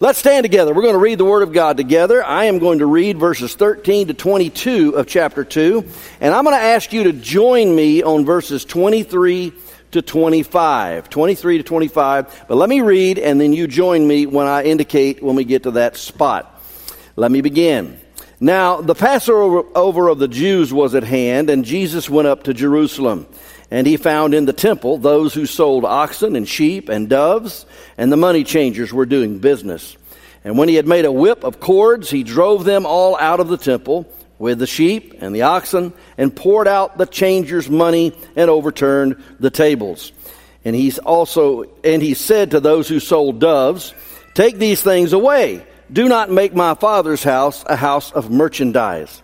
Let's stand together. We're going to read the Word of God together. I am going to read verses 13 to 22 of chapter 2, and I'm going to ask you to join me on verses 23 to 25. 23 to 25. But let me read, and then you join me when I indicate when we get to that spot. Let me begin. Now, the Passover of the Jews was at hand, and Jesus went up to Jerusalem. And he found in the temple those who sold oxen and sheep and doves, and the money changers were doing business. And when he had made a whip of cords, he drove them all out of the temple with the sheep and the oxen, and poured out the changers' money and overturned the tables. And he also and he said to those who sold doves, Take these things away. Do not make my father's house a house of merchandise.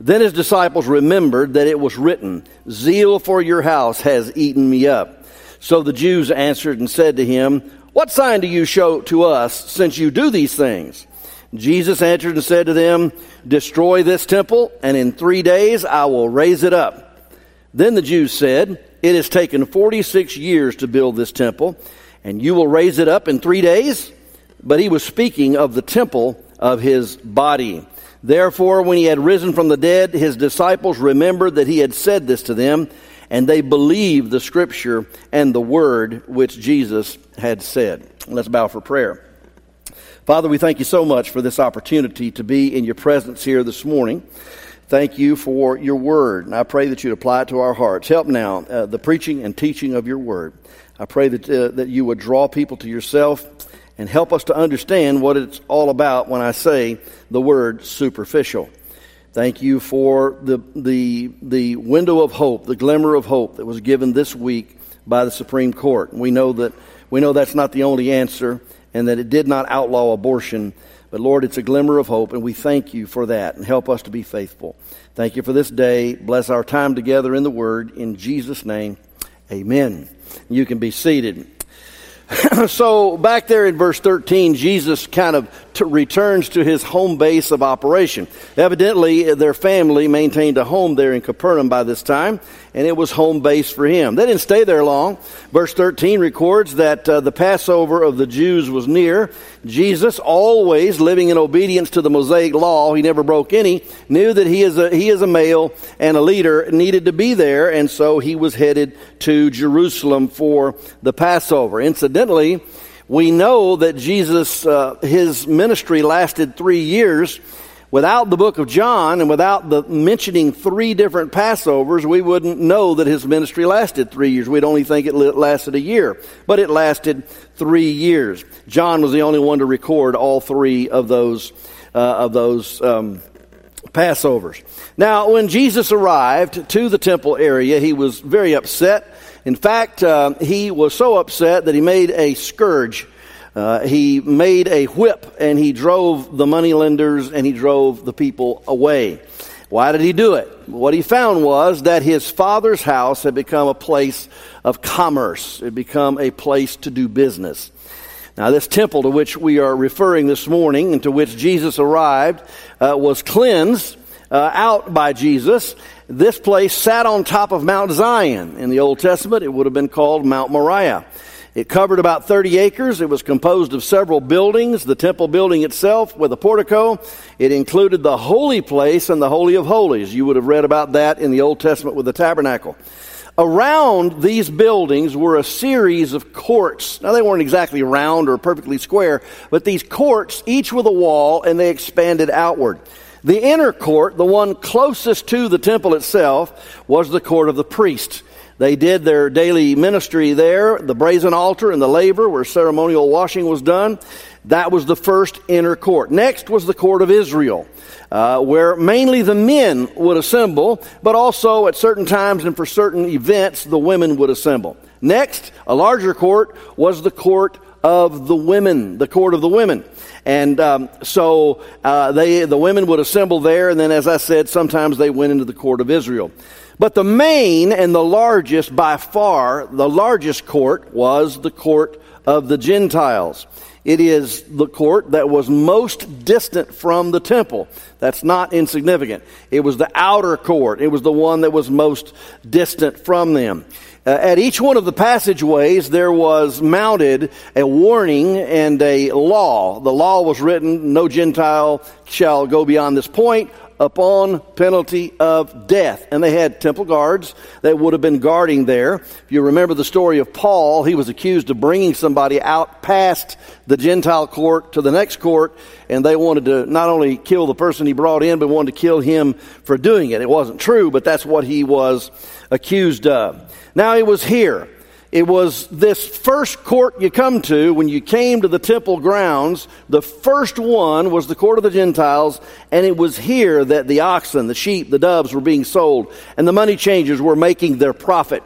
Then his disciples remembered that it was written, Zeal for your house has eaten me up. So the Jews answered and said to him, What sign do you show to us since you do these things? Jesus answered and said to them, Destroy this temple, and in three days I will raise it up. Then the Jews said, It has taken 46 years to build this temple, and you will raise it up in three days? But he was speaking of the temple of his body. Therefore, when he had risen from the dead, his disciples remembered that he had said this to them, and they believed the scripture and the word which Jesus had said. Let's bow for prayer. Father, we thank you so much for this opportunity to be in your presence here this morning. Thank you for your word, and I pray that you'd apply it to our hearts. Help now uh, the preaching and teaching of your word. I pray that, uh, that you would draw people to yourself and help us to understand what it's all about when I say the word superficial. Thank you for the, the, the window of hope, the glimmer of hope that was given this week by the Supreme Court. We know that we know that's not the only answer and that it did not outlaw abortion. But Lord, it's a glimmer of hope, and we thank you for that and help us to be faithful. Thank you for this day. Bless our time together in the Word. In Jesus' name, amen. You can be seated. so back there in verse 13, Jesus kind of t- returns to his home base of operation. Evidently, their family maintained a home there in Capernaum by this time, and it was home base for him. They didn't stay there long. Verse 13 records that uh, the Passover of the Jews was near. Jesus, always living in obedience to the Mosaic law, he never broke any, knew that he is a, he is a male and a leader needed to be there, and so he was headed to Jerusalem for the Passover. Incidentally, we know that Jesus, uh, his ministry lasted three years. Without the book of John and without the mentioning three different Passovers, we wouldn't know that his ministry lasted three years. We'd only think it lasted a year. But it lasted three years. John was the only one to record all three of those, uh, of those, um, Passovers. Now, when Jesus arrived to the temple area, he was very upset. In fact, uh, he was so upset that he made a scourge uh, he made a whip and he drove the moneylenders and he drove the people away. Why did he do it? What he found was that his father's house had become a place of commerce. It had become a place to do business. Now, this temple to which we are referring this morning and to which Jesus arrived uh, was cleansed uh, out by Jesus. This place sat on top of Mount Zion. In the Old Testament, it would have been called Mount Moriah. It covered about 30 acres. It was composed of several buildings, the temple building itself with a portico. It included the holy place and the Holy of Holies. You would have read about that in the Old Testament with the tabernacle. Around these buildings were a series of courts. Now, they weren't exactly round or perfectly square, but these courts, each with a wall, and they expanded outward. The inner court, the one closest to the temple itself, was the court of the priests. They did their daily ministry there, the brazen altar and the laver where ceremonial washing was done. That was the first inner court. Next was the court of Israel, uh, where mainly the men would assemble, but also at certain times and for certain events, the women would assemble. Next, a larger court was the court of the women, the court of the women. And um, so uh, they, the women would assemble there, and then, as I said, sometimes they went into the court of Israel. But the main and the largest, by far, the largest court was the court of the Gentiles. It is the court that was most distant from the temple. That's not insignificant. It was the outer court. It was the one that was most distant from them. Uh, at each one of the passageways, there was mounted a warning and a law. The law was written, no Gentile shall go beyond this point upon penalty of death. And they had temple guards that would have been guarding there. If you remember the story of Paul, he was accused of bringing somebody out past the Gentile court to the next court, and they wanted to not only kill the person he brought in, but wanted to kill him for doing it. It wasn't true, but that's what he was accused of. Now he was here. It was this first court you come to when you came to the temple grounds. The first one was the court of the Gentiles, and it was here that the oxen, the sheep, the doves were being sold, and the money changers were making their profit.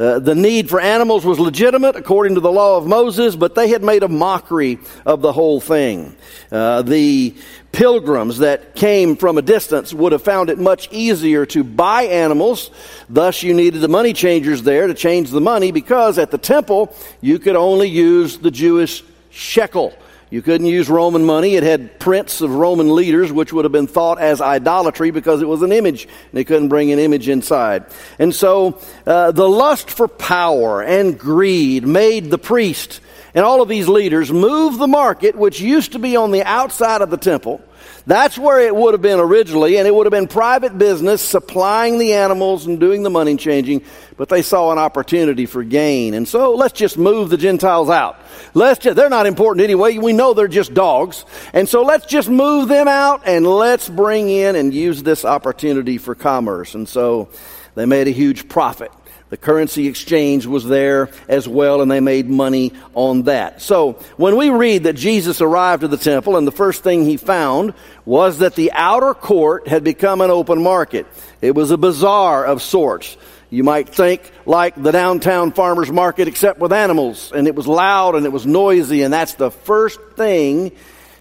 Uh, the need for animals was legitimate according to the law of Moses, but they had made a mockery of the whole thing. Uh, the pilgrims that came from a distance would have found it much easier to buy animals. Thus, you needed the money changers there to change the money because at the temple, you could only use the Jewish shekel. You couldn't use Roman money. It had prints of Roman leaders, which would have been thought as idolatry because it was an image. They couldn't bring an image inside. And so uh, the lust for power and greed made the priest and all of these leaders move the market, which used to be on the outside of the temple. That's where it would have been originally, and it would have been private business supplying the animals and doing the money changing, but they saw an opportunity for gain. And so let's just move the Gentiles out. Let's just, they're not important anyway. We know they're just dogs. And so let's just move them out and let's bring in and use this opportunity for commerce. And so they made a huge profit. The currency exchange was there as well, and they made money on that. So, when we read that Jesus arrived at the temple, and the first thing he found was that the outer court had become an open market. It was a bazaar of sorts. You might think like the downtown farmer's market, except with animals. And it was loud and it was noisy, and that's the first thing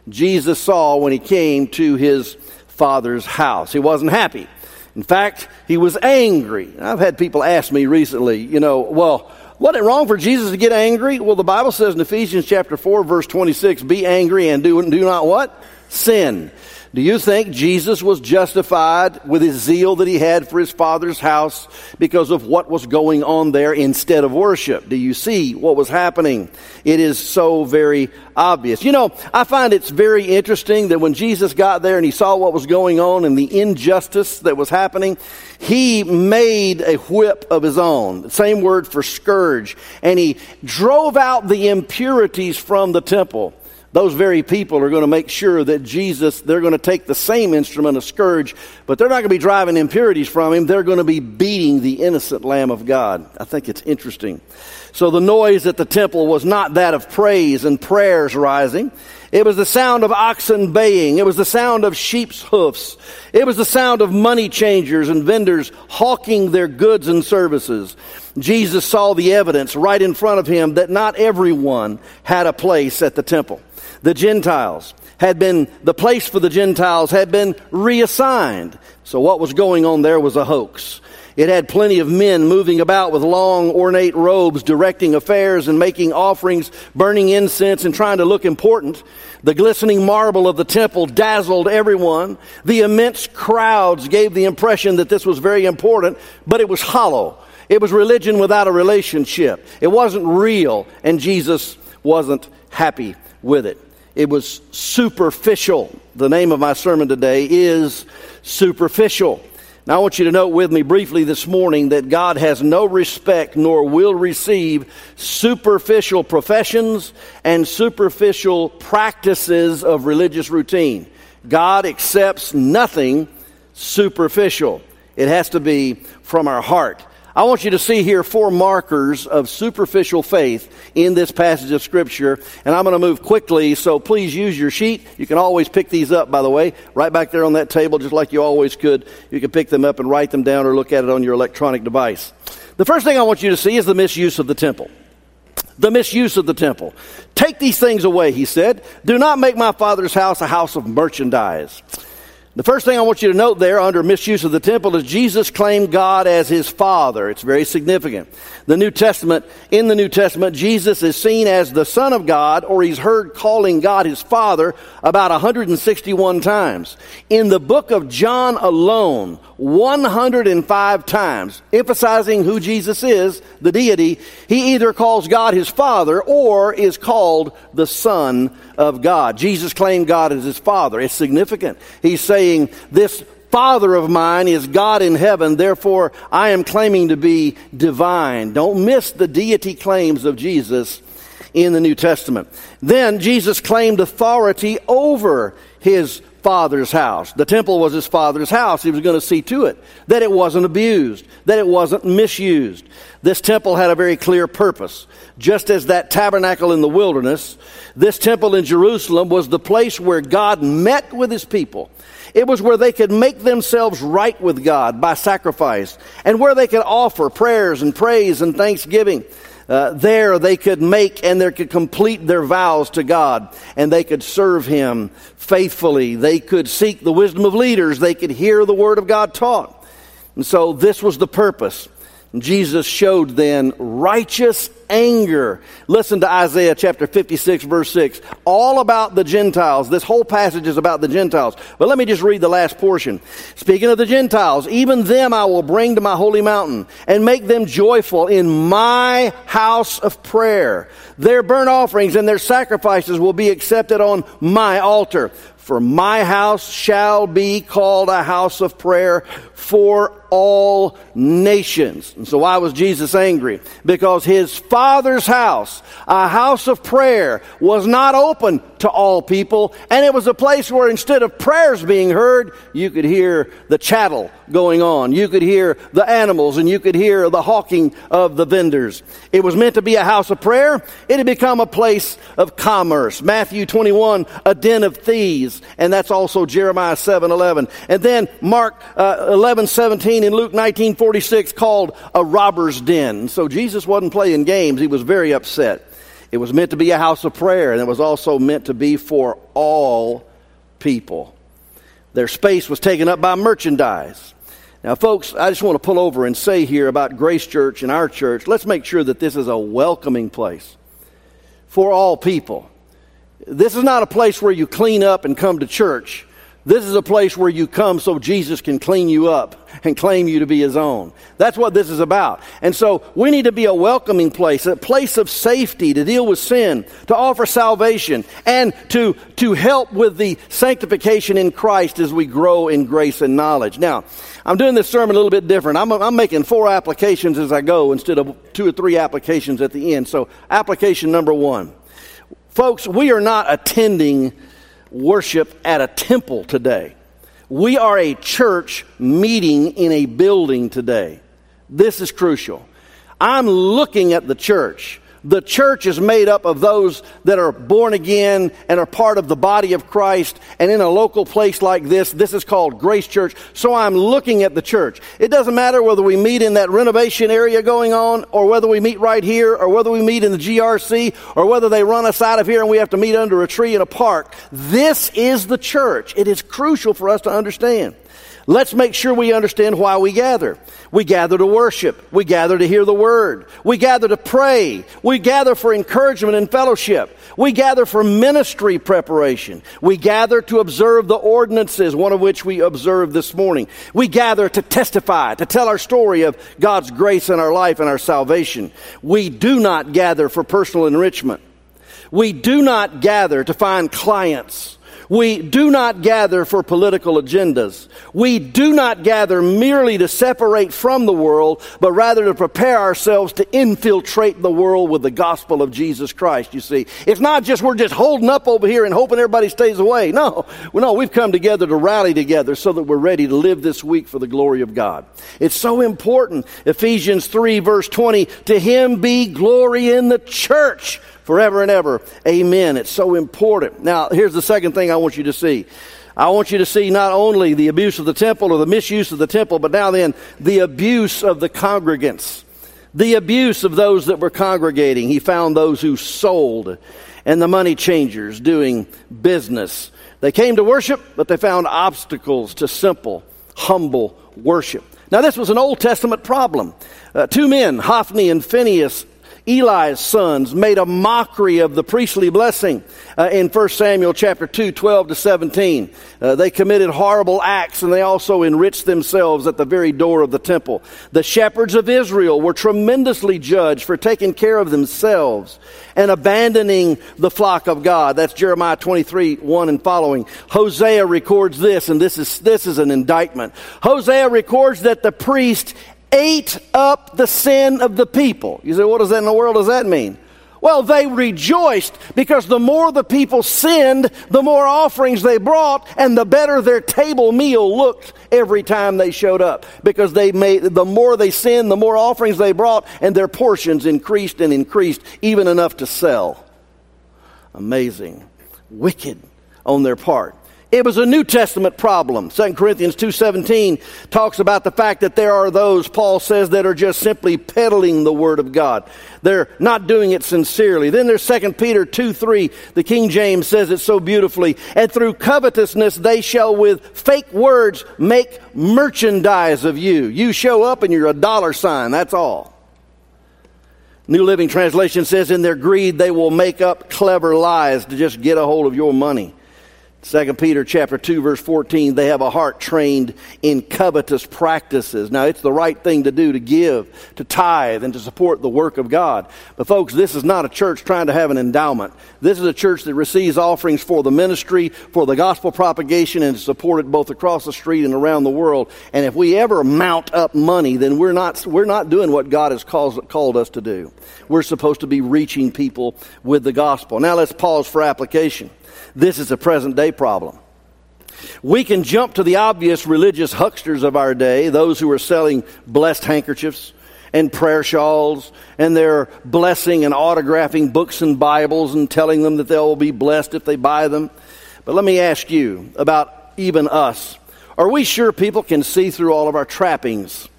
Jesus saw when he came to his father's house. He wasn't happy. In fact, he was angry. I've had people ask me recently, you know, well, wasn't it wrong for Jesus to get angry? Well, the Bible says in Ephesians chapter 4, verse 26, be angry and do, do not what? Sin. Do you think Jesus was justified with his zeal that he had for his father's house because of what was going on there instead of worship? Do you see what was happening? It is so very obvious. You know, I find it's very interesting that when Jesus got there and he saw what was going on and the injustice that was happening, he made a whip of his own. Same word for scourge. And he drove out the impurities from the temple those very people are going to make sure that Jesus, they're going to take the same instrument, of scourge, but they're not going to be driving impurities from him. They're going to be beating the innocent Lamb of God. I think it's interesting. So the noise at the temple was not that of praise and prayers rising. It was the sound of oxen baying. It was the sound of sheep's hoofs. It was the sound of money changers and vendors hawking their goods and services. Jesus saw the evidence right in front of him that not everyone had a place at the temple the Gentiles had been, the place for the Gentiles had been reassigned. So what was going on there was a hoax. It had plenty of men moving about with long, ornate robes, directing affairs and making offerings, burning incense and trying to look important. The glistening marble of the temple dazzled everyone. The immense crowds gave the impression that this was very important, but it was hollow. It was religion without a relationship. It wasn't real, and Jesus wasn't happy with it. It was superficial. The name of my sermon today is superficial. Now, I want you to note with me briefly this morning that God has no respect nor will receive superficial professions and superficial practices of religious routine. God accepts nothing superficial. It has to be from our heart. I want you to see here four markers of superficial faith in this passage of Scripture, and I'm going to move quickly, so please use your sheet. You can always pick these up, by the way, right back there on that table, just like you always could. You can pick them up and write them down or look at it on your electronic device. The first thing I want you to see is the misuse of the temple. The misuse of the temple. Take these things away, he said. Do not make my father's house a house of merchandise. The first thing I want you to note there under misuse of the temple is Jesus claimed God as his father. It's very significant. The New Testament, in the New Testament, Jesus is seen as the Son of God, or he's heard calling God his Father about 161 times. In the book of John alone, 105 times, emphasizing who Jesus is, the deity. He either calls God his Father or is called the Son of God. Jesus claimed God as his Father. It's significant. He's saying, This Father of mine is God in heaven, therefore I am claiming to be divine. Don't miss the deity claims of Jesus in the New Testament. Then Jesus claimed authority over his father's house. The temple was his father's house. He was going to see to it that it wasn't abused, that it wasn't misused. This temple had a very clear purpose. Just as that tabernacle in the wilderness, this temple in Jerusalem was the place where God met with his people. It was where they could make themselves right with God by sacrifice and where they could offer prayers and praise and thanksgiving. Uh, there they could make and they could complete their vows to God and they could serve Him faithfully. They could seek the wisdom of leaders. They could hear the Word of God taught. And so this was the purpose. Jesus showed then righteous anger. Listen to Isaiah chapter 56 verse 6. All about the Gentiles. This whole passage is about the Gentiles. But let me just read the last portion. Speaking of the Gentiles, even them I will bring to my holy mountain and make them joyful in my house of prayer. Their burnt offerings and their sacrifices will be accepted on my altar. For my house shall be called a house of prayer for all nations. And so why was Jesus angry? Because his father's house, a house of prayer, was not open to all people. And it was a place where instead of prayers being heard, you could hear the chattel going on. You could hear the animals and you could hear the hawking of the vendors. It was meant to be a house of prayer. It had become a place of commerce. Matthew 21, a den of thieves. And that's also Jeremiah 7, 11. And then Mark uh, 11, 17 in Luke 19, 46 called a robber's den. So Jesus wasn't playing games. He was very upset. It was meant to be a house of prayer, and it was also meant to be for all people. Their space was taken up by merchandise. Now, folks, I just want to pull over and say here about Grace Church and our church, let's make sure that this is a welcoming place for all people. This is not a place where you clean up and come to church. This is a place where you come so Jesus can clean you up and claim you to be his own. That's what this is about. And so we need to be a welcoming place, a place of safety to deal with sin, to offer salvation, and to, to help with the sanctification in Christ as we grow in grace and knowledge. Now, I'm doing this sermon a little bit different. I'm, I'm making four applications as I go instead of two or three applications at the end. So, application number one. Folks, we are not attending worship at a temple today. We are a church meeting in a building today. This is crucial. I'm looking at the church. The church is made up of those that are born again and are part of the body of Christ. And in a local place like this, this is called Grace Church. So I'm looking at the church. It doesn't matter whether we meet in that renovation area going on, or whether we meet right here, or whether we meet in the GRC, or whether they run us out of here and we have to meet under a tree in a park. This is the church. It is crucial for us to understand. Let's make sure we understand why we gather. We gather to worship. We gather to hear the word. We gather to pray. We gather for encouragement and fellowship. We gather for ministry preparation. We gather to observe the ordinances, one of which we observed this morning. We gather to testify, to tell our story of God's grace in our life and our salvation. We do not gather for personal enrichment. We do not gather to find clients. We do not gather for political agendas. We do not gather merely to separate from the world, but rather to prepare ourselves to infiltrate the world with the gospel of Jesus Christ, you see. It's not just we're just holding up over here and hoping everybody stays away. No, no, we've come together to rally together so that we're ready to live this week for the glory of God. It's so important. Ephesians 3 verse 20, to him be glory in the church forever and ever. Amen. It's so important. Now, here's the second thing I want you to see. I want you to see not only the abuse of the temple or the misuse of the temple, but now then, the abuse of the congregants. The abuse of those that were congregating. He found those who sold and the money changers doing business. They came to worship, but they found obstacles to simple, humble worship. Now, this was an Old Testament problem. Uh, two men, Hophni and Phinehas, Eli's sons made a mockery of the priestly blessing uh, in 1 Samuel chapter 2, 12 to 17. Uh, they committed horrible acts and they also enriched themselves at the very door of the temple. The shepherds of Israel were tremendously judged for taking care of themselves and abandoning the flock of God. That's Jeremiah 23, 1 and following. Hosea records this, and this is, this is an indictment. Hosea records that the priest ate up the sin of the people. You say, what does that in the world does that mean? Well, they rejoiced because the more the people sinned, the more offerings they brought, and the better their table meal looked every time they showed up. Because they made, the more they sinned, the more offerings they brought, and their portions increased and increased, even enough to sell. Amazing. Wicked on their part. It was a New Testament problem. 2 Corinthians 2.17 talks about the fact that there are those, Paul says, that are just simply peddling the Word of God. They're not doing it sincerely. Then there's 2 Peter 2.3. The King James says it so beautifully. And through covetousness they shall with fake words make merchandise of you. You show up and you're a dollar sign. That's all. New Living Translation says, in their greed they will make up clever lies to just get a hold of your money. 2 Peter chapter 2 verse 14 they have a heart trained in covetous practices. Now it's the right thing to do to give, to tithe and to support the work of God. But folks, this is not a church trying to have an endowment. This is a church that receives offerings for the ministry, for the gospel propagation and to support it both across the street and around the world. And if we ever mount up money, then we're not we're not doing what God has called, called us to do. We're supposed to be reaching people with the gospel. Now let's pause for application. This is a present day problem. We can jump to the obvious religious hucksters of our day, those who are selling blessed handkerchiefs and prayer shawls, and they're blessing and autographing books and Bibles and telling them that they'll be blessed if they buy them. But let me ask you about even us. Are we sure people can see through all of our trappings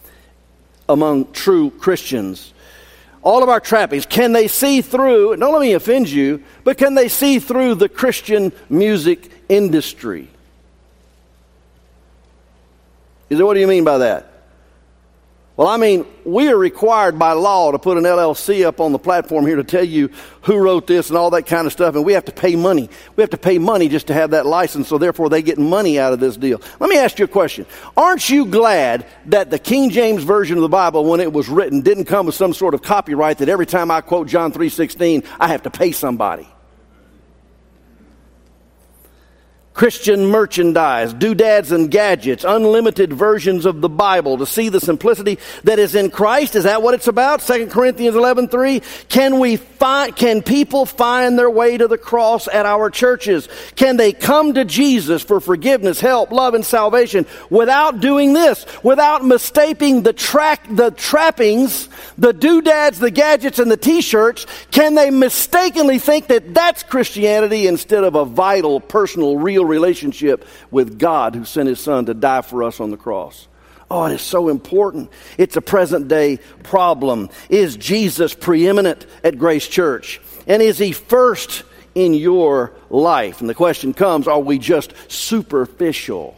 among true Christians? All of our trappings, can they see through, don't let me offend you, but can they see through the Christian music industry? Is that what do you mean by that? Well, I mean, we are required by law to put an LLC up on the platform here to tell you who wrote this and all that kind of stuff, and we have to pay money. We have to pay money just to have that license, so therefore they get money out of this deal. Let me ask you a question. Aren't you glad that the King James Version of the Bible, when it was written, didn't come with some sort of copyright that every time I quote John 3.16, I have to pay somebody? Christian merchandise, doodads and gadgets, unlimited versions of the Bible to see the simplicity that is in Christ. Is that what it's about? 2 Corinthians 11:3. Can we find can people find their way to the cross at our churches? Can they come to Jesus for forgiveness, help, love and salvation without doing this, without mistaking the track the trappings, the doodads, the gadgets and the t-shirts? Can they mistakenly think that that's Christianity instead of a vital, personal, real relationship with God who sent his son to die for us on the cross. Oh, it is so important. It's a present day problem. Is Jesus preeminent at Grace Church? And is he first in your life? And the question comes are we just superficial?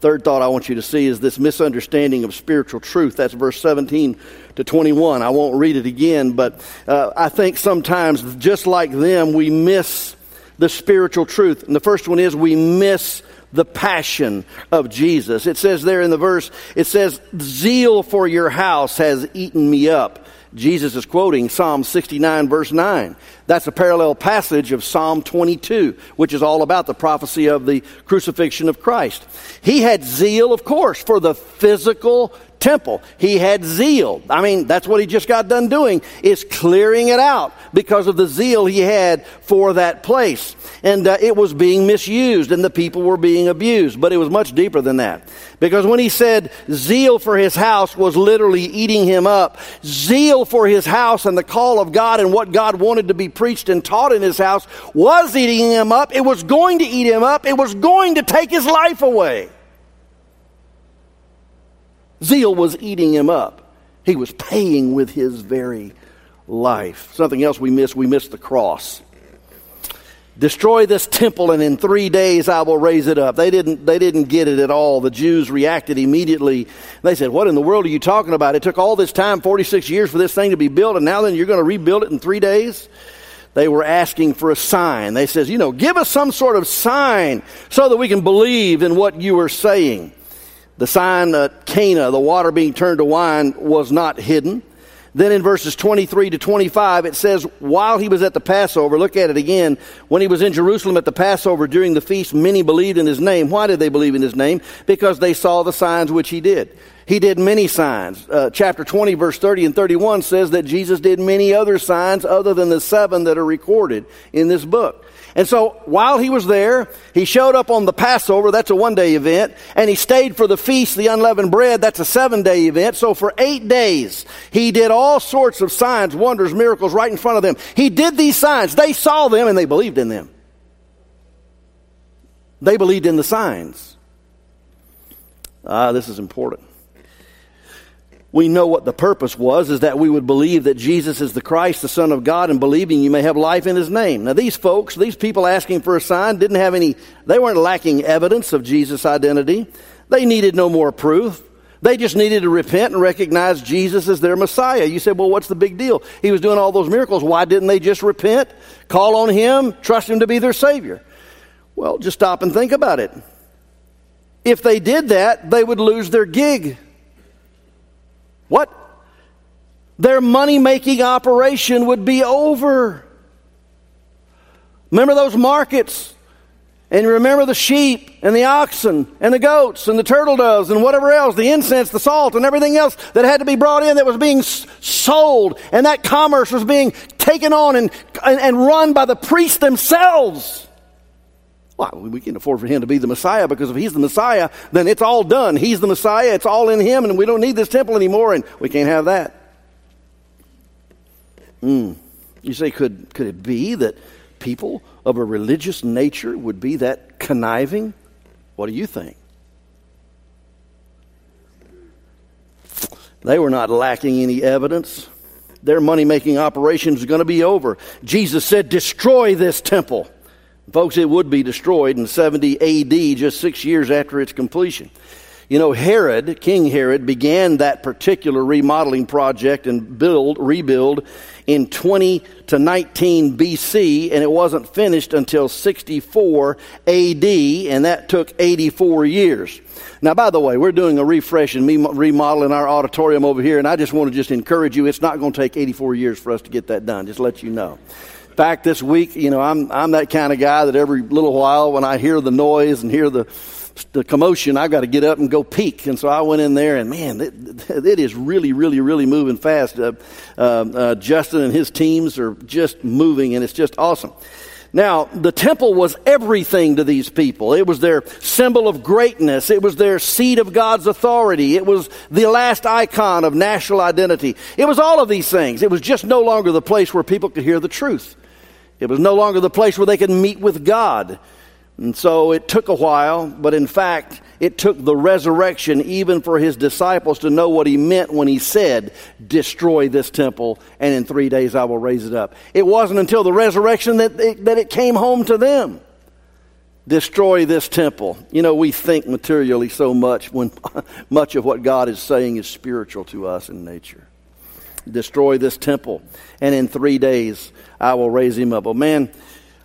Third thought I want you to see is this misunderstanding of spiritual truth. That's verse 17 to 21. I won't read it again, but uh, I think sometimes, just like them, we miss the spiritual truth. And the first one is we miss the passion of Jesus. It says there in the verse, it says, Zeal for your house has eaten me up. Jesus is quoting Psalm 69, verse 9. That's a parallel passage of Psalm 22, which is all about the prophecy of the crucifixion of Christ. He had zeal, of course, for the physical temple. He had zeal. I mean, that's what he just got done doing, is clearing it out because of the zeal he had for that place. And uh, it was being misused and the people were being abused. But it was much deeper than that. Because when he said zeal for his house was literally eating him up, zeal for his house and the call of God and what God wanted to be preached and taught in his house was eating him up. It was going to eat him up. It was going to take his life away. Zeal was eating him up. He was paying with his very life. Something else we miss, we miss the cross. destroy this temple and in three days I will raise it up. They didn't, they didn't get it at all. The Jews reacted immediately. They said, what in the world are you talking about? It took all this time, 46 years for this thing to be built and now then you're going to rebuild it in three days? They were asking for a sign. They says, you know, give us some sort of sign so that we can believe in what you are saying. The sign at Cana, the water being turned to wine, was not hidden. Then in verses 23 to 25, it says, while he was at the Passover, look at it again, when he was in Jerusalem at the Passover during the feast, many believed in his name. Why did they believe in his name? Because they saw the signs which he did. He did many signs. Uh, chapter 20, verse 30 and 31 says that Jesus did many other signs other than the seven that are recorded in this book. And so while he was there, he showed up on the Passover, that's a one day event, and he stayed for the feast, the unleavened bread, that's a seven day event. So for eight days, he did all sorts of signs, wonders, miracles right in front of them. He did these signs. They saw them and they believed in them. They believed in the signs. Ah, this is important we know what the purpose was is that we would believe that Jesus is the Christ, the Son of God, and believing you may have life in His name. Now, these folks, these people asking for a sign, didn't have any, they weren't lacking evidence of Jesus' identity. They needed no more proof. They just needed to repent and recognize Jesus as their Messiah. You said, well, what's the big deal? He was doing all those miracles. Why didn't they just repent, call on Him, trust Him to be their Savior? Well, just stop and think about it. If they did that, they would lose their gig what? Their money making operation would be over. Remember those markets? And remember the sheep and the oxen and the goats and the turtle doves and whatever else, the incense, the salt, and everything else that had to be brought in that was being sold. And that commerce was being taken on and, and, and run by the priests themselves. Well, we can afford for him to be the Messiah because if he's the Messiah, then it's all done. He's the Messiah, it's all in him, and we don't need this temple anymore, and we can't have that. Mm. You say, could, could it be that people of a religious nature would be that conniving? What do you think? They were not lacking any evidence. Their money making operation is going to be over. Jesus said, Destroy this temple. Folks, it would be destroyed in 70 AD, just six years after its completion. You know, Herod, King Herod, began that particular remodeling project and build, rebuild in 20 to 19 BC, and it wasn't finished until 64 AD, and that took 84 years. Now, by the way, we're doing a refresh and remodeling our auditorium over here, and I just want to just encourage you, it's not going to take 84 years for us to get that done, just let you know fact, this week, you know, I'm, I'm that kind of guy that every little while when I hear the noise and hear the, the commotion, I've got to get up and go peek. And so I went in there, and man, it, it is really, really, really moving fast. Uh, uh, uh, Justin and his teams are just moving, and it's just awesome. Now, the temple was everything to these people. It was their symbol of greatness. It was their seat of God's authority. It was the last icon of national identity. It was all of these things. It was just no longer the place where people could hear the truth. It was no longer the place where they could meet with God. And so it took a while, but in fact, it took the resurrection even for his disciples to know what he meant when he said, Destroy this temple, and in three days I will raise it up. It wasn't until the resurrection that it, that it came home to them. Destroy this temple. You know, we think materially so much when much of what God is saying is spiritual to us in nature. Destroy this temple, and in three days I will raise him up. Oh, man,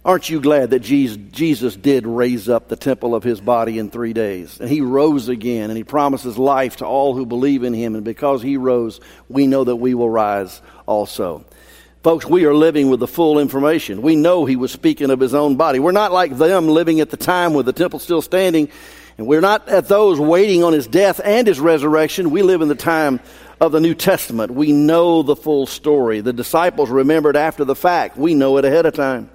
aren't you glad that Jesus did raise up the temple of his body in three days? And he rose again, and he promises life to all who believe in him. And because he rose, we know that we will rise also. Folks, we are living with the full information. We know he was speaking of his own body. We're not like them living at the time with the temple still standing, and we're not at those waiting on his death and his resurrection. We live in the time of the New Testament. We know the full story. The disciples remembered after the fact. We know it ahead of time.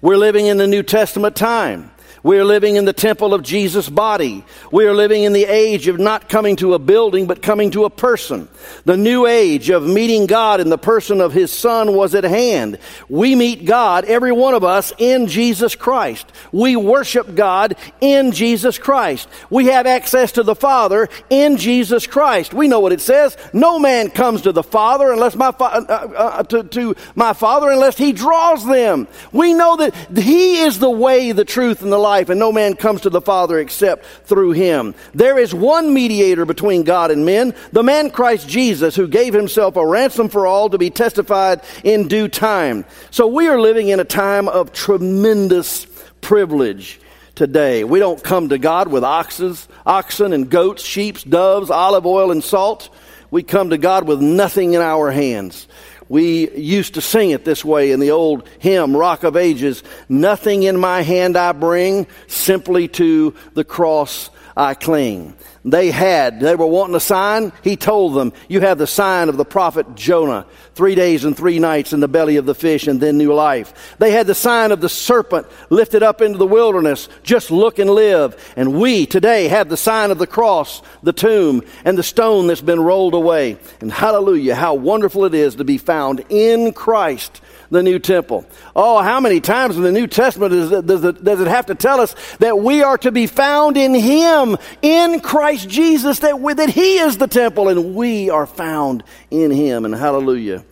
We're living in the New Testament time. We are living in the temple of Jesus' body. We are living in the age of not coming to a building, but coming to a person. The new age of meeting God in the person of His Son was at hand. We meet God, every one of us, in Jesus Christ. We worship God in Jesus Christ. We have access to the Father in Jesus Christ. We know what it says. No man comes to the Father unless my fa- uh, uh, uh to, to my Father unless He draws them. We know that He is the way, the truth, and the life life, and no man comes to the Father except through him. There is one mediator between God and men, the man Christ Jesus, who gave himself a ransom for all to be testified in due time. So we are living in a time of tremendous privilege today. We don't come to God with oxes, oxen and goats, sheep, doves, olive oil and salt. We come to God with nothing in our hands. We used to sing it this way in the old hymn, Rock of Ages Nothing in my hand I bring, simply to the cross I cling. They had, they were wanting a sign. He told them, You have the sign of the prophet Jonah, three days and three nights in the belly of the fish, and then new life. They had the sign of the serpent lifted up into the wilderness, just look and live. And we today have the sign of the cross, the tomb, and the stone that's been rolled away. And hallelujah, how wonderful it is to be found in Christ the new temple. Oh, how many times in the New Testament does it, does it, does it have to tell us that we are to be found in Him, in Christ Jesus, that, we, that He is the temple and we are found in Him. And hallelujah,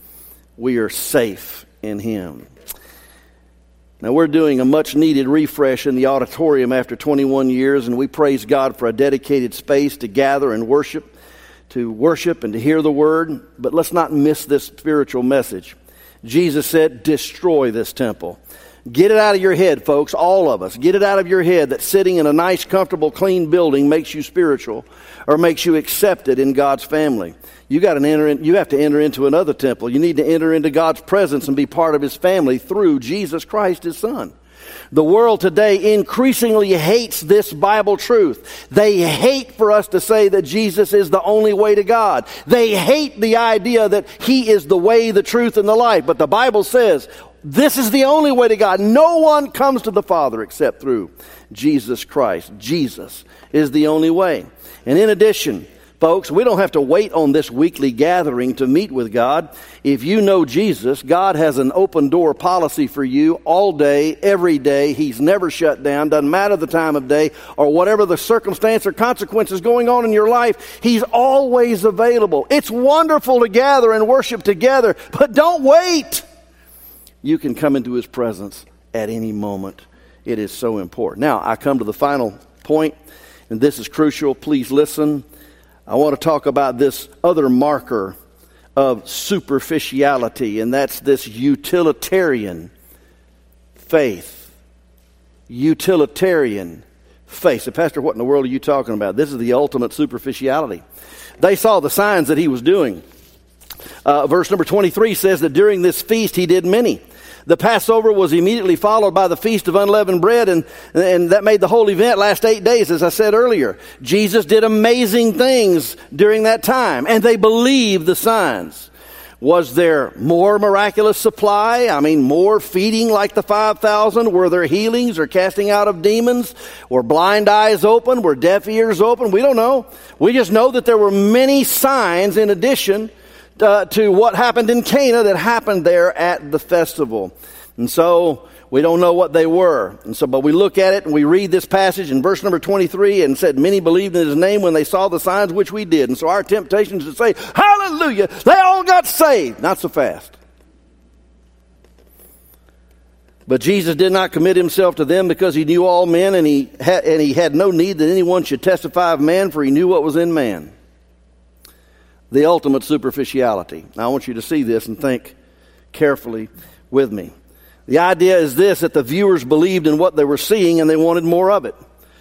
we are safe in Him. Now, we're doing a much needed refresh in the auditorium after 21 years, and we praise God for a dedicated space to gather and worship, to worship and to hear the word. But let's not miss this spiritual message. Jesus said, destroy this temple. Get it out of your head, folks, all of us. Get it out of your head that sitting in a nice, comfortable, clean building makes you spiritual or makes you accepted in God's family. You got to enter in, you have to enter into another temple. You need to enter into God's presence and be part of his family through Jesus Christ, his son. The world today increasingly hates this Bible truth. They hate for us to say that Jesus is the only way to God. They hate the idea that He is the way, the truth, and the life. But the Bible says this is the only way to God. No one comes to the Father except through Jesus Christ. Jesus is the only way. And in addition, Folks, we don't have to wait on this weekly gathering to meet with God. If you know Jesus, God has an open door policy for you all day, every day. He's never shut down, doesn't matter the time of day or whatever the circumstance or consequences going on in your life. He's always available. It's wonderful to gather and worship together, but don't wait. You can come into His presence at any moment. It is so important. Now, I come to the final point, and this is crucial. Please listen. I want to talk about this other marker of superficiality, and that's this utilitarian faith. Utilitarian faith. So, Pastor, what in the world are you talking about? This is the ultimate superficiality. They saw the signs that he was doing. Uh, verse number 23 says that during this feast he did many. The Passover was immediately followed by the Feast of Unleavened Bread, and, and that made the whole event last eight days, as I said earlier. Jesus did amazing things during that time, and they believed the signs. Was there more miraculous supply? I mean, more feeding like the 5,000? Were there healings or casting out of demons? Were blind eyes open? Were deaf ears open? We don't know. We just know that there were many signs in addition uh, to what happened in Cana that happened there at the festival. And so we don't know what they were. And so, but we look at it and we read this passage in verse number 23 and said, Many believed in his name when they saw the signs which we did. And so our temptation is to say, Hallelujah, they all got saved. Not so fast. But Jesus did not commit himself to them because he knew all men and he, had, and he had no need that anyone should testify of man, for he knew what was in man the ultimate superficiality. Now, I want you to see this and think carefully with me. The idea is this that the viewers believed in what they were seeing and they wanted more of it.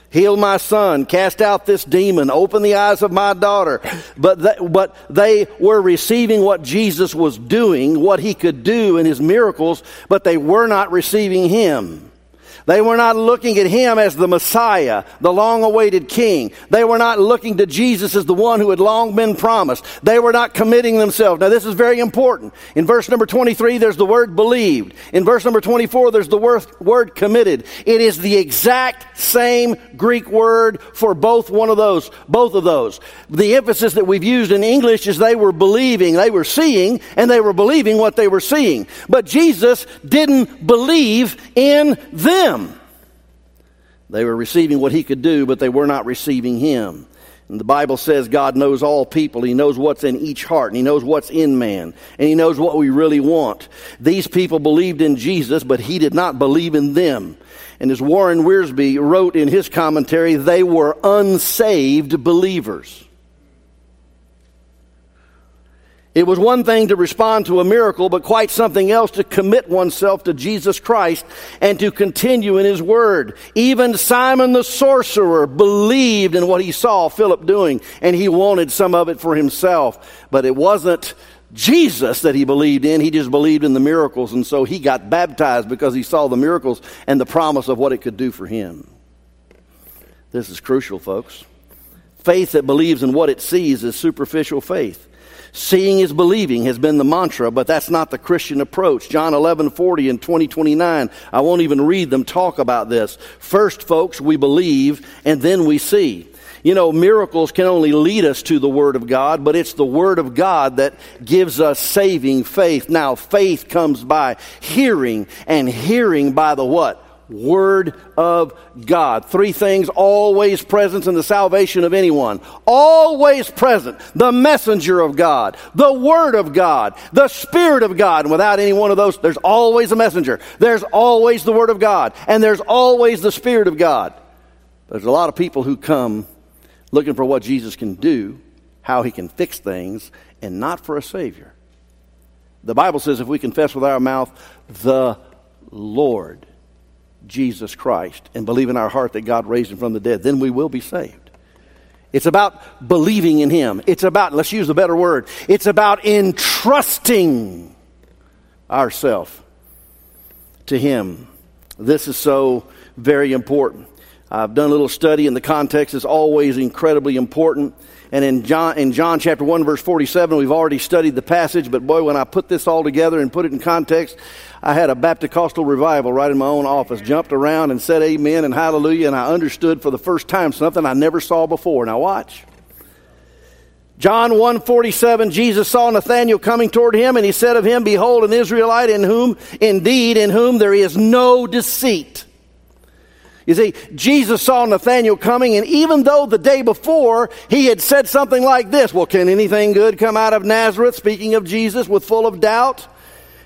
Heal my son, cast out this demon, open the eyes of my daughter. But but they were receiving what Jesus was doing, what he could do in his miracles, but they were not receiving him. They were not looking at him as the Messiah, the long awaited king. They were not looking to Jesus as the one who had long been promised. They were not committing themselves. Now, this is very important. In verse number 23, there's the word believed. In verse number 24, there's the word, committed. It is the exact same Greek word for both one of those, both of those. The emphasis that we've used in English is they were believing, they were seeing, and they were believing what they were seeing. But Jesus didn't believe in them. They were receiving what he could do, but they were not receiving him. And the Bible says God knows all people. He knows what's in each heart, and He knows what's in man, and He knows what we really want. These people believed in Jesus, but He did not believe in them. And as Warren Wiersbe wrote in his commentary, they were unsaved believers. It was one thing to respond to a miracle, but quite something else to commit oneself to Jesus Christ and to continue in His Word. Even Simon the sorcerer believed in what he saw Philip doing, and he wanted some of it for himself. But it wasn't Jesus that he believed in, he just believed in the miracles, and so he got baptized because he saw the miracles and the promise of what it could do for him. This is crucial, folks. Faith that believes in what it sees is superficial faith. Seeing is believing has been the mantra, but that's not the Christian approach. John 11, 40 and 20, 29. I won't even read them talk about this. First, folks, we believe and then we see. You know, miracles can only lead us to the Word of God, but it's the Word of God that gives us saving faith. Now, faith comes by hearing, and hearing by the what? Word of God. Three things always present in the salvation of anyone. Always present. The messenger of God, the Word of God, the Spirit of God. And without any one of those, there's always a messenger. There's always the Word of God. And there's always the Spirit of God. There's a lot of people who come looking for what Jesus can do, how He can fix things, and not for a Savior. The Bible says if we confess with our mouth the Lord, Jesus Christ and believe in our heart that God raised him from the dead, then we will be saved. It's about believing in him. It's about, let's use a better word, it's about entrusting ourselves to him. This is so very important. I've done a little study, and the context is always incredibly important. And in John, in John chapter 1, verse 47, we've already studied the passage, but boy, when I put this all together and put it in context, I had a Baptist revival right in my own office, jumped around and said amen and hallelujah, and I understood for the first time something I never saw before. Now watch. John 1:47 Jesus saw Nathanael coming toward him and he said of him behold an Israelite in whom indeed in whom there is no deceit. You see, Jesus saw Nathanael coming, and even though the day before he had said something like this, well, can anything good come out of Nazareth? Speaking of Jesus with full of doubt.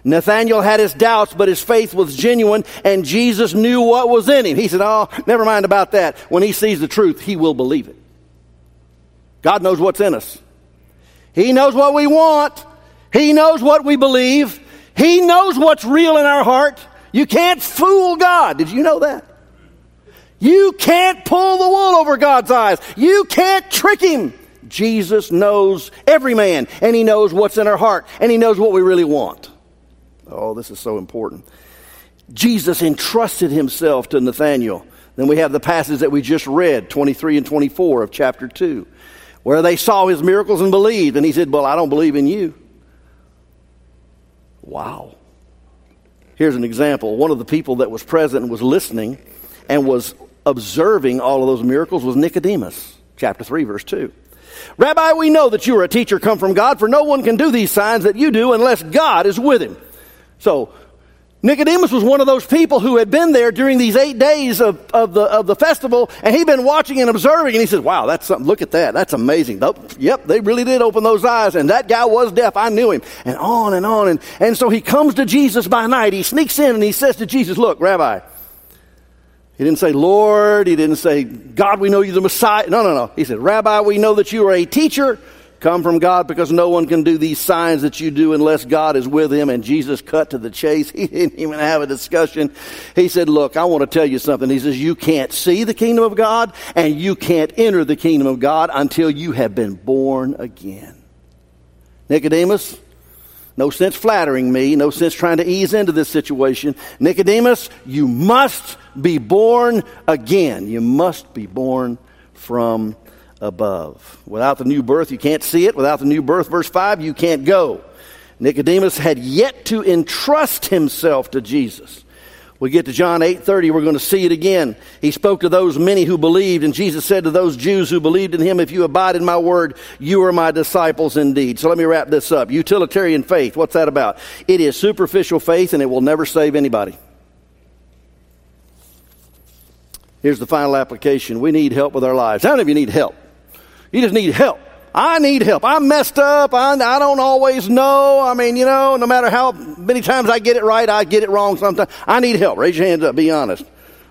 Nathanael had his doubts, but his faith was genuine, and Jesus knew what was in him. He said, Oh, never mind about that. When he sees the truth, he will believe it. God knows what's in us. He knows what we want. He knows what we believe. He knows what's real in our heart. You can't fool God. Did you know that? You can't pull the wool over God's eyes. You can't trick him. Jesus knows every man, and he knows what's in our heart, and he knows what we really want. Oh, this is so important. Jesus entrusted himself to Nathanael. Then we have the passage that we just read, 23 and 24 of chapter 2, where they saw his miracles and believed. And he said, Well, I don't believe in you. Wow. Here's an example. One of the people that was present and was listening and was observing all of those miracles was Nicodemus, chapter 3, verse 2. Rabbi, we know that you are a teacher come from God, for no one can do these signs that you do unless God is with him. So, Nicodemus was one of those people who had been there during these eight days of, of, the, of the festival, and he'd been watching and observing, and he said, Wow, that's something, look at that, that's amazing. Yep, they really did open those eyes, and that guy was deaf, I knew him, and on and on. And, and so he comes to Jesus by night, he sneaks in, and he says to Jesus, Look, Rabbi, he didn't say, Lord. He didn't say, God, we know you're the Messiah. No, no, no. He said, Rabbi, we know that you are a teacher come from God because no one can do these signs that you do unless God is with him. And Jesus cut to the chase. He didn't even have a discussion. He said, Look, I want to tell you something. He says, You can't see the kingdom of God and you can't enter the kingdom of God until you have been born again. Nicodemus, No sense flattering me, no sense trying to ease into this situation. Nicodemus, you must be born again. You must be born from above. Without the new birth, you can't see it. Without the new birth, verse 5, you can't go. Nicodemus had yet to entrust himself to Jesus. We get to John 8:30, we're going to see it again. He spoke to those many who believed, and Jesus said to those Jews who believed in him, "If you abide in my word, you are my disciples indeed." So let me wrap this up. Utilitarian faith, what's that about? It is superficial faith and it will never save anybody. Here's the final application. We need help with our lives. How many of you need help? You just need help. I need help. I'm messed up. I, I don't always know. I mean, you know, no matter how many times I get it right, I get it wrong sometimes. I need help. Raise your hands up. Be honest.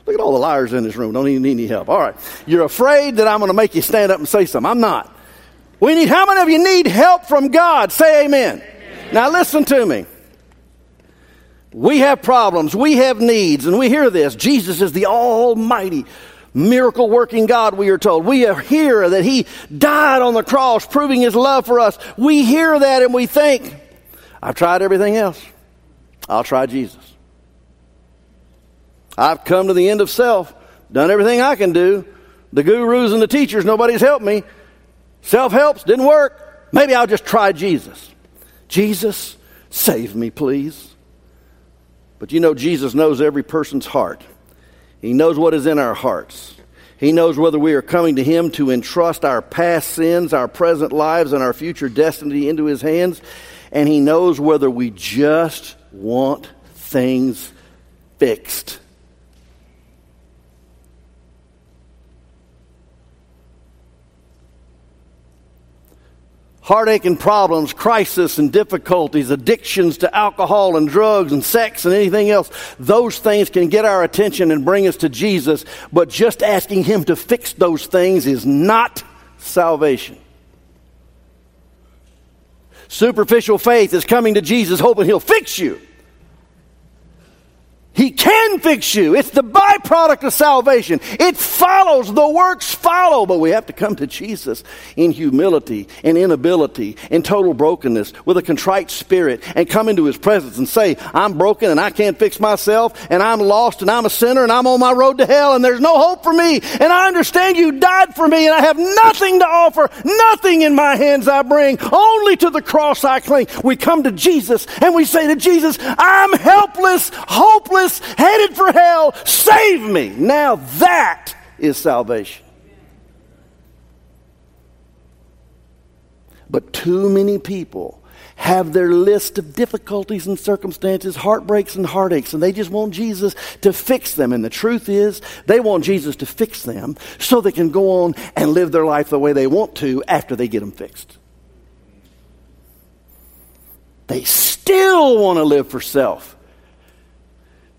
Look at all the liars in this room. Don't even need any help. All right. You're afraid that I'm going to make you stand up and say something. I'm not. We need, how many of you need help from God? Say amen. amen. Now listen to me. We have problems. We have needs. And we hear this. Jesus is the Almighty miracle working God, we are told. We hear that He died on the cross, proving His love for us. We hear that and we think, I've tried everything else. I'll try Jesus. I've come to the end of self, done everything I can do. The gurus and the teachers, nobody's helped me. Self helps, didn't work. Maybe I'll just try Jesus. Jesus, save me, please. But you know, Jesus knows every person's heart. He knows what is in our hearts. He knows whether we are coming to Him to entrust our past sins, our present lives, and our future destiny into His hands. And He knows whether we just want things fixed. Heartache and problems, crisis and difficulties, addictions to alcohol and drugs and sex and anything else, those things can get our attention and bring us to Jesus, but just asking Him to fix those things is not salvation. Superficial faith is coming to Jesus hoping He'll fix you. He can fix you. It's the byproduct of salvation. It follows, the works follow, but we have to come to Jesus in humility and inability and total brokenness with a contrite spirit and come into his presence and say, I'm broken and I can't fix myself and I'm lost and I'm a sinner and I'm on my road to hell and there's no hope for me and I understand you died for me and I have nothing to offer, nothing in my hands I bring, only to the cross I cling. We come to Jesus and we say to Jesus, I'm helpless, hopeless, headed for hell. Save me. Now that is salvation. But too many people have their list of difficulties and circumstances, heartbreaks and heartaches, and they just want Jesus to fix them. And the truth is, they want Jesus to fix them so they can go on and live their life the way they want to after they get them fixed. They still want to live for self.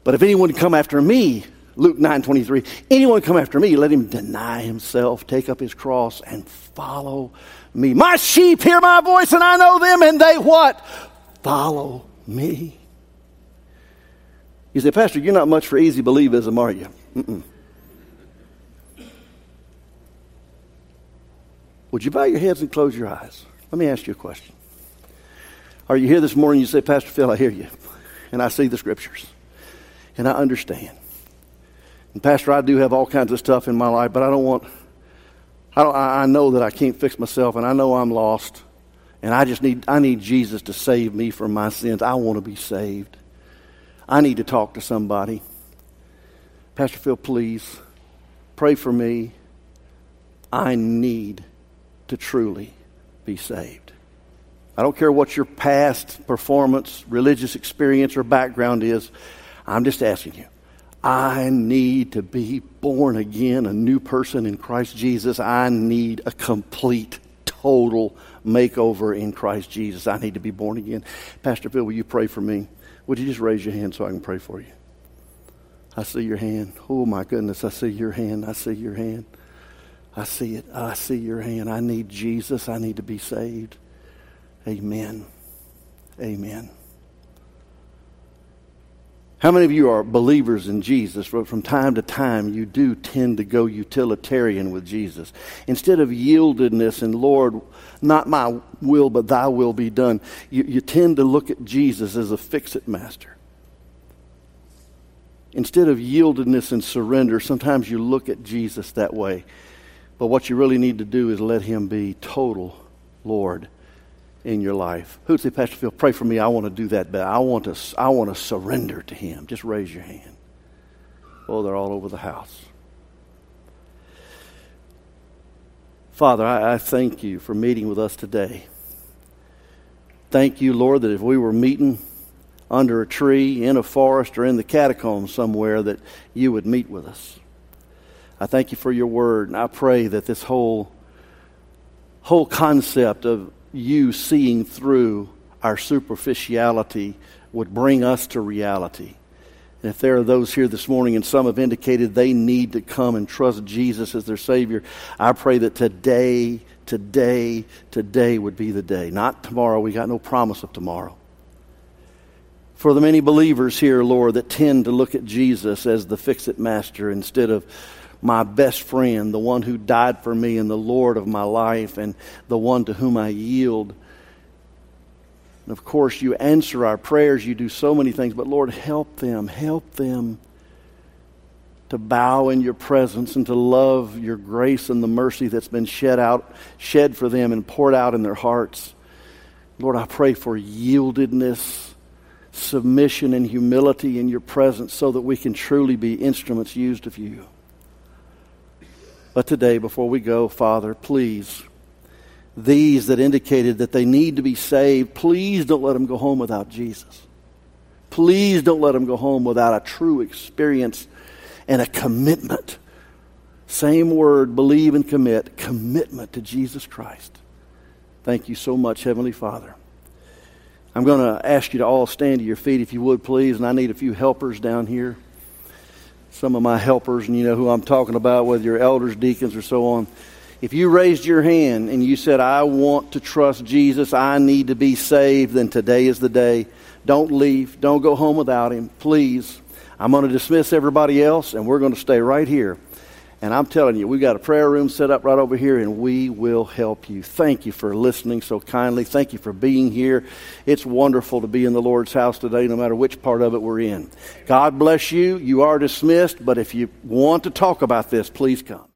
But if anyone come after me, Luke 9 23, anyone come after me, let him deny himself, take up his cross, and follow me. My sheep hear my voice, and I know them, and they what? Follow me. You say, Pastor, you're not much for easy believism, are you? Mm-mm. Would you bow your heads and close your eyes? Let me ask you a question. Are you here this morning? You say, Pastor Phil, I hear you, and I see the scriptures and I understand. And Pastor, I do have all kinds of stuff in my life, but I don't want. I, don't, I know that I can't fix myself, and I know I'm lost, and I just need. I need Jesus to save me from my sins. I want to be saved. I need to talk to somebody. Pastor Phil, please pray for me. I need to truly be saved. I don't care what your past performance, religious experience, or background is. I'm just asking you. I need to be born again, a new person in Christ Jesus. I need a complete, total makeover in Christ Jesus. I need to be born again. Pastor Phil, will you pray for me? Would you just raise your hand so I can pray for you? I see your hand. Oh my goodness, I see your hand. I see your hand. I see it. I see your hand. I need Jesus. I need to be saved. Amen. Amen. How many of you are believers in Jesus? But From time to time, you do tend to go utilitarian with Jesus. Instead of yieldedness and, Lord, not my will, but thy will be done, you, you tend to look at Jesus as a fix it master. Instead of yieldedness and surrender, sometimes you look at Jesus that way. But what you really need to do is let him be total Lord in your life. Who'd say, Pastor Phil, pray for me. I want to do that. But I want to, I want to surrender to him. Just raise your hand. Oh, they're all over the house. Father, I, I thank you for meeting with us today. Thank you, Lord, that if we were meeting under a tree, in a forest, or in the catacombs somewhere, that you would meet with us. I thank you for your word, and I pray that this whole whole concept of you seeing through our superficiality would bring us to reality. And if there are those here this morning, and some have indicated they need to come and trust Jesus as their Savior, I pray that today, today, today would be the day. Not tomorrow. We got no promise of tomorrow. For the many believers here, Lord, that tend to look at Jesus as the fix it master instead of my best friend, the one who died for me and the Lord of my life and the one to whom I yield. And of course, you answer our prayers. You do so many things, but Lord, help them. Help them to bow in your presence and to love your grace and the mercy that's been shed out, shed for them and poured out in their hearts. Lord, I pray for yieldedness, submission, and humility in your presence so that we can truly be instruments used of you. But today, before we go, Father, please, these that indicated that they need to be saved, please don't let them go home without Jesus. Please don't let them go home without a true experience and a commitment. Same word, believe and commit, commitment to Jesus Christ. Thank you so much, Heavenly Father. I'm going to ask you to all stand to your feet if you would, please, and I need a few helpers down here some of my helpers, and you know who I'm talking about, whether you're elders, deacons, or so on. If you raised your hand and you said, I want to trust Jesus, I need to be saved, then today is the day. Don't leave. Don't go home without Him. Please. I'm going to dismiss everybody else, and we're going to stay right here. And I'm telling you, we've got a prayer room set up right over here, and we will help you. Thank you for listening so kindly. Thank you for being here. It's wonderful to be in the Lord's house today, no matter which part of it we're in. God bless you. You are dismissed, but if you want to talk about this, please come.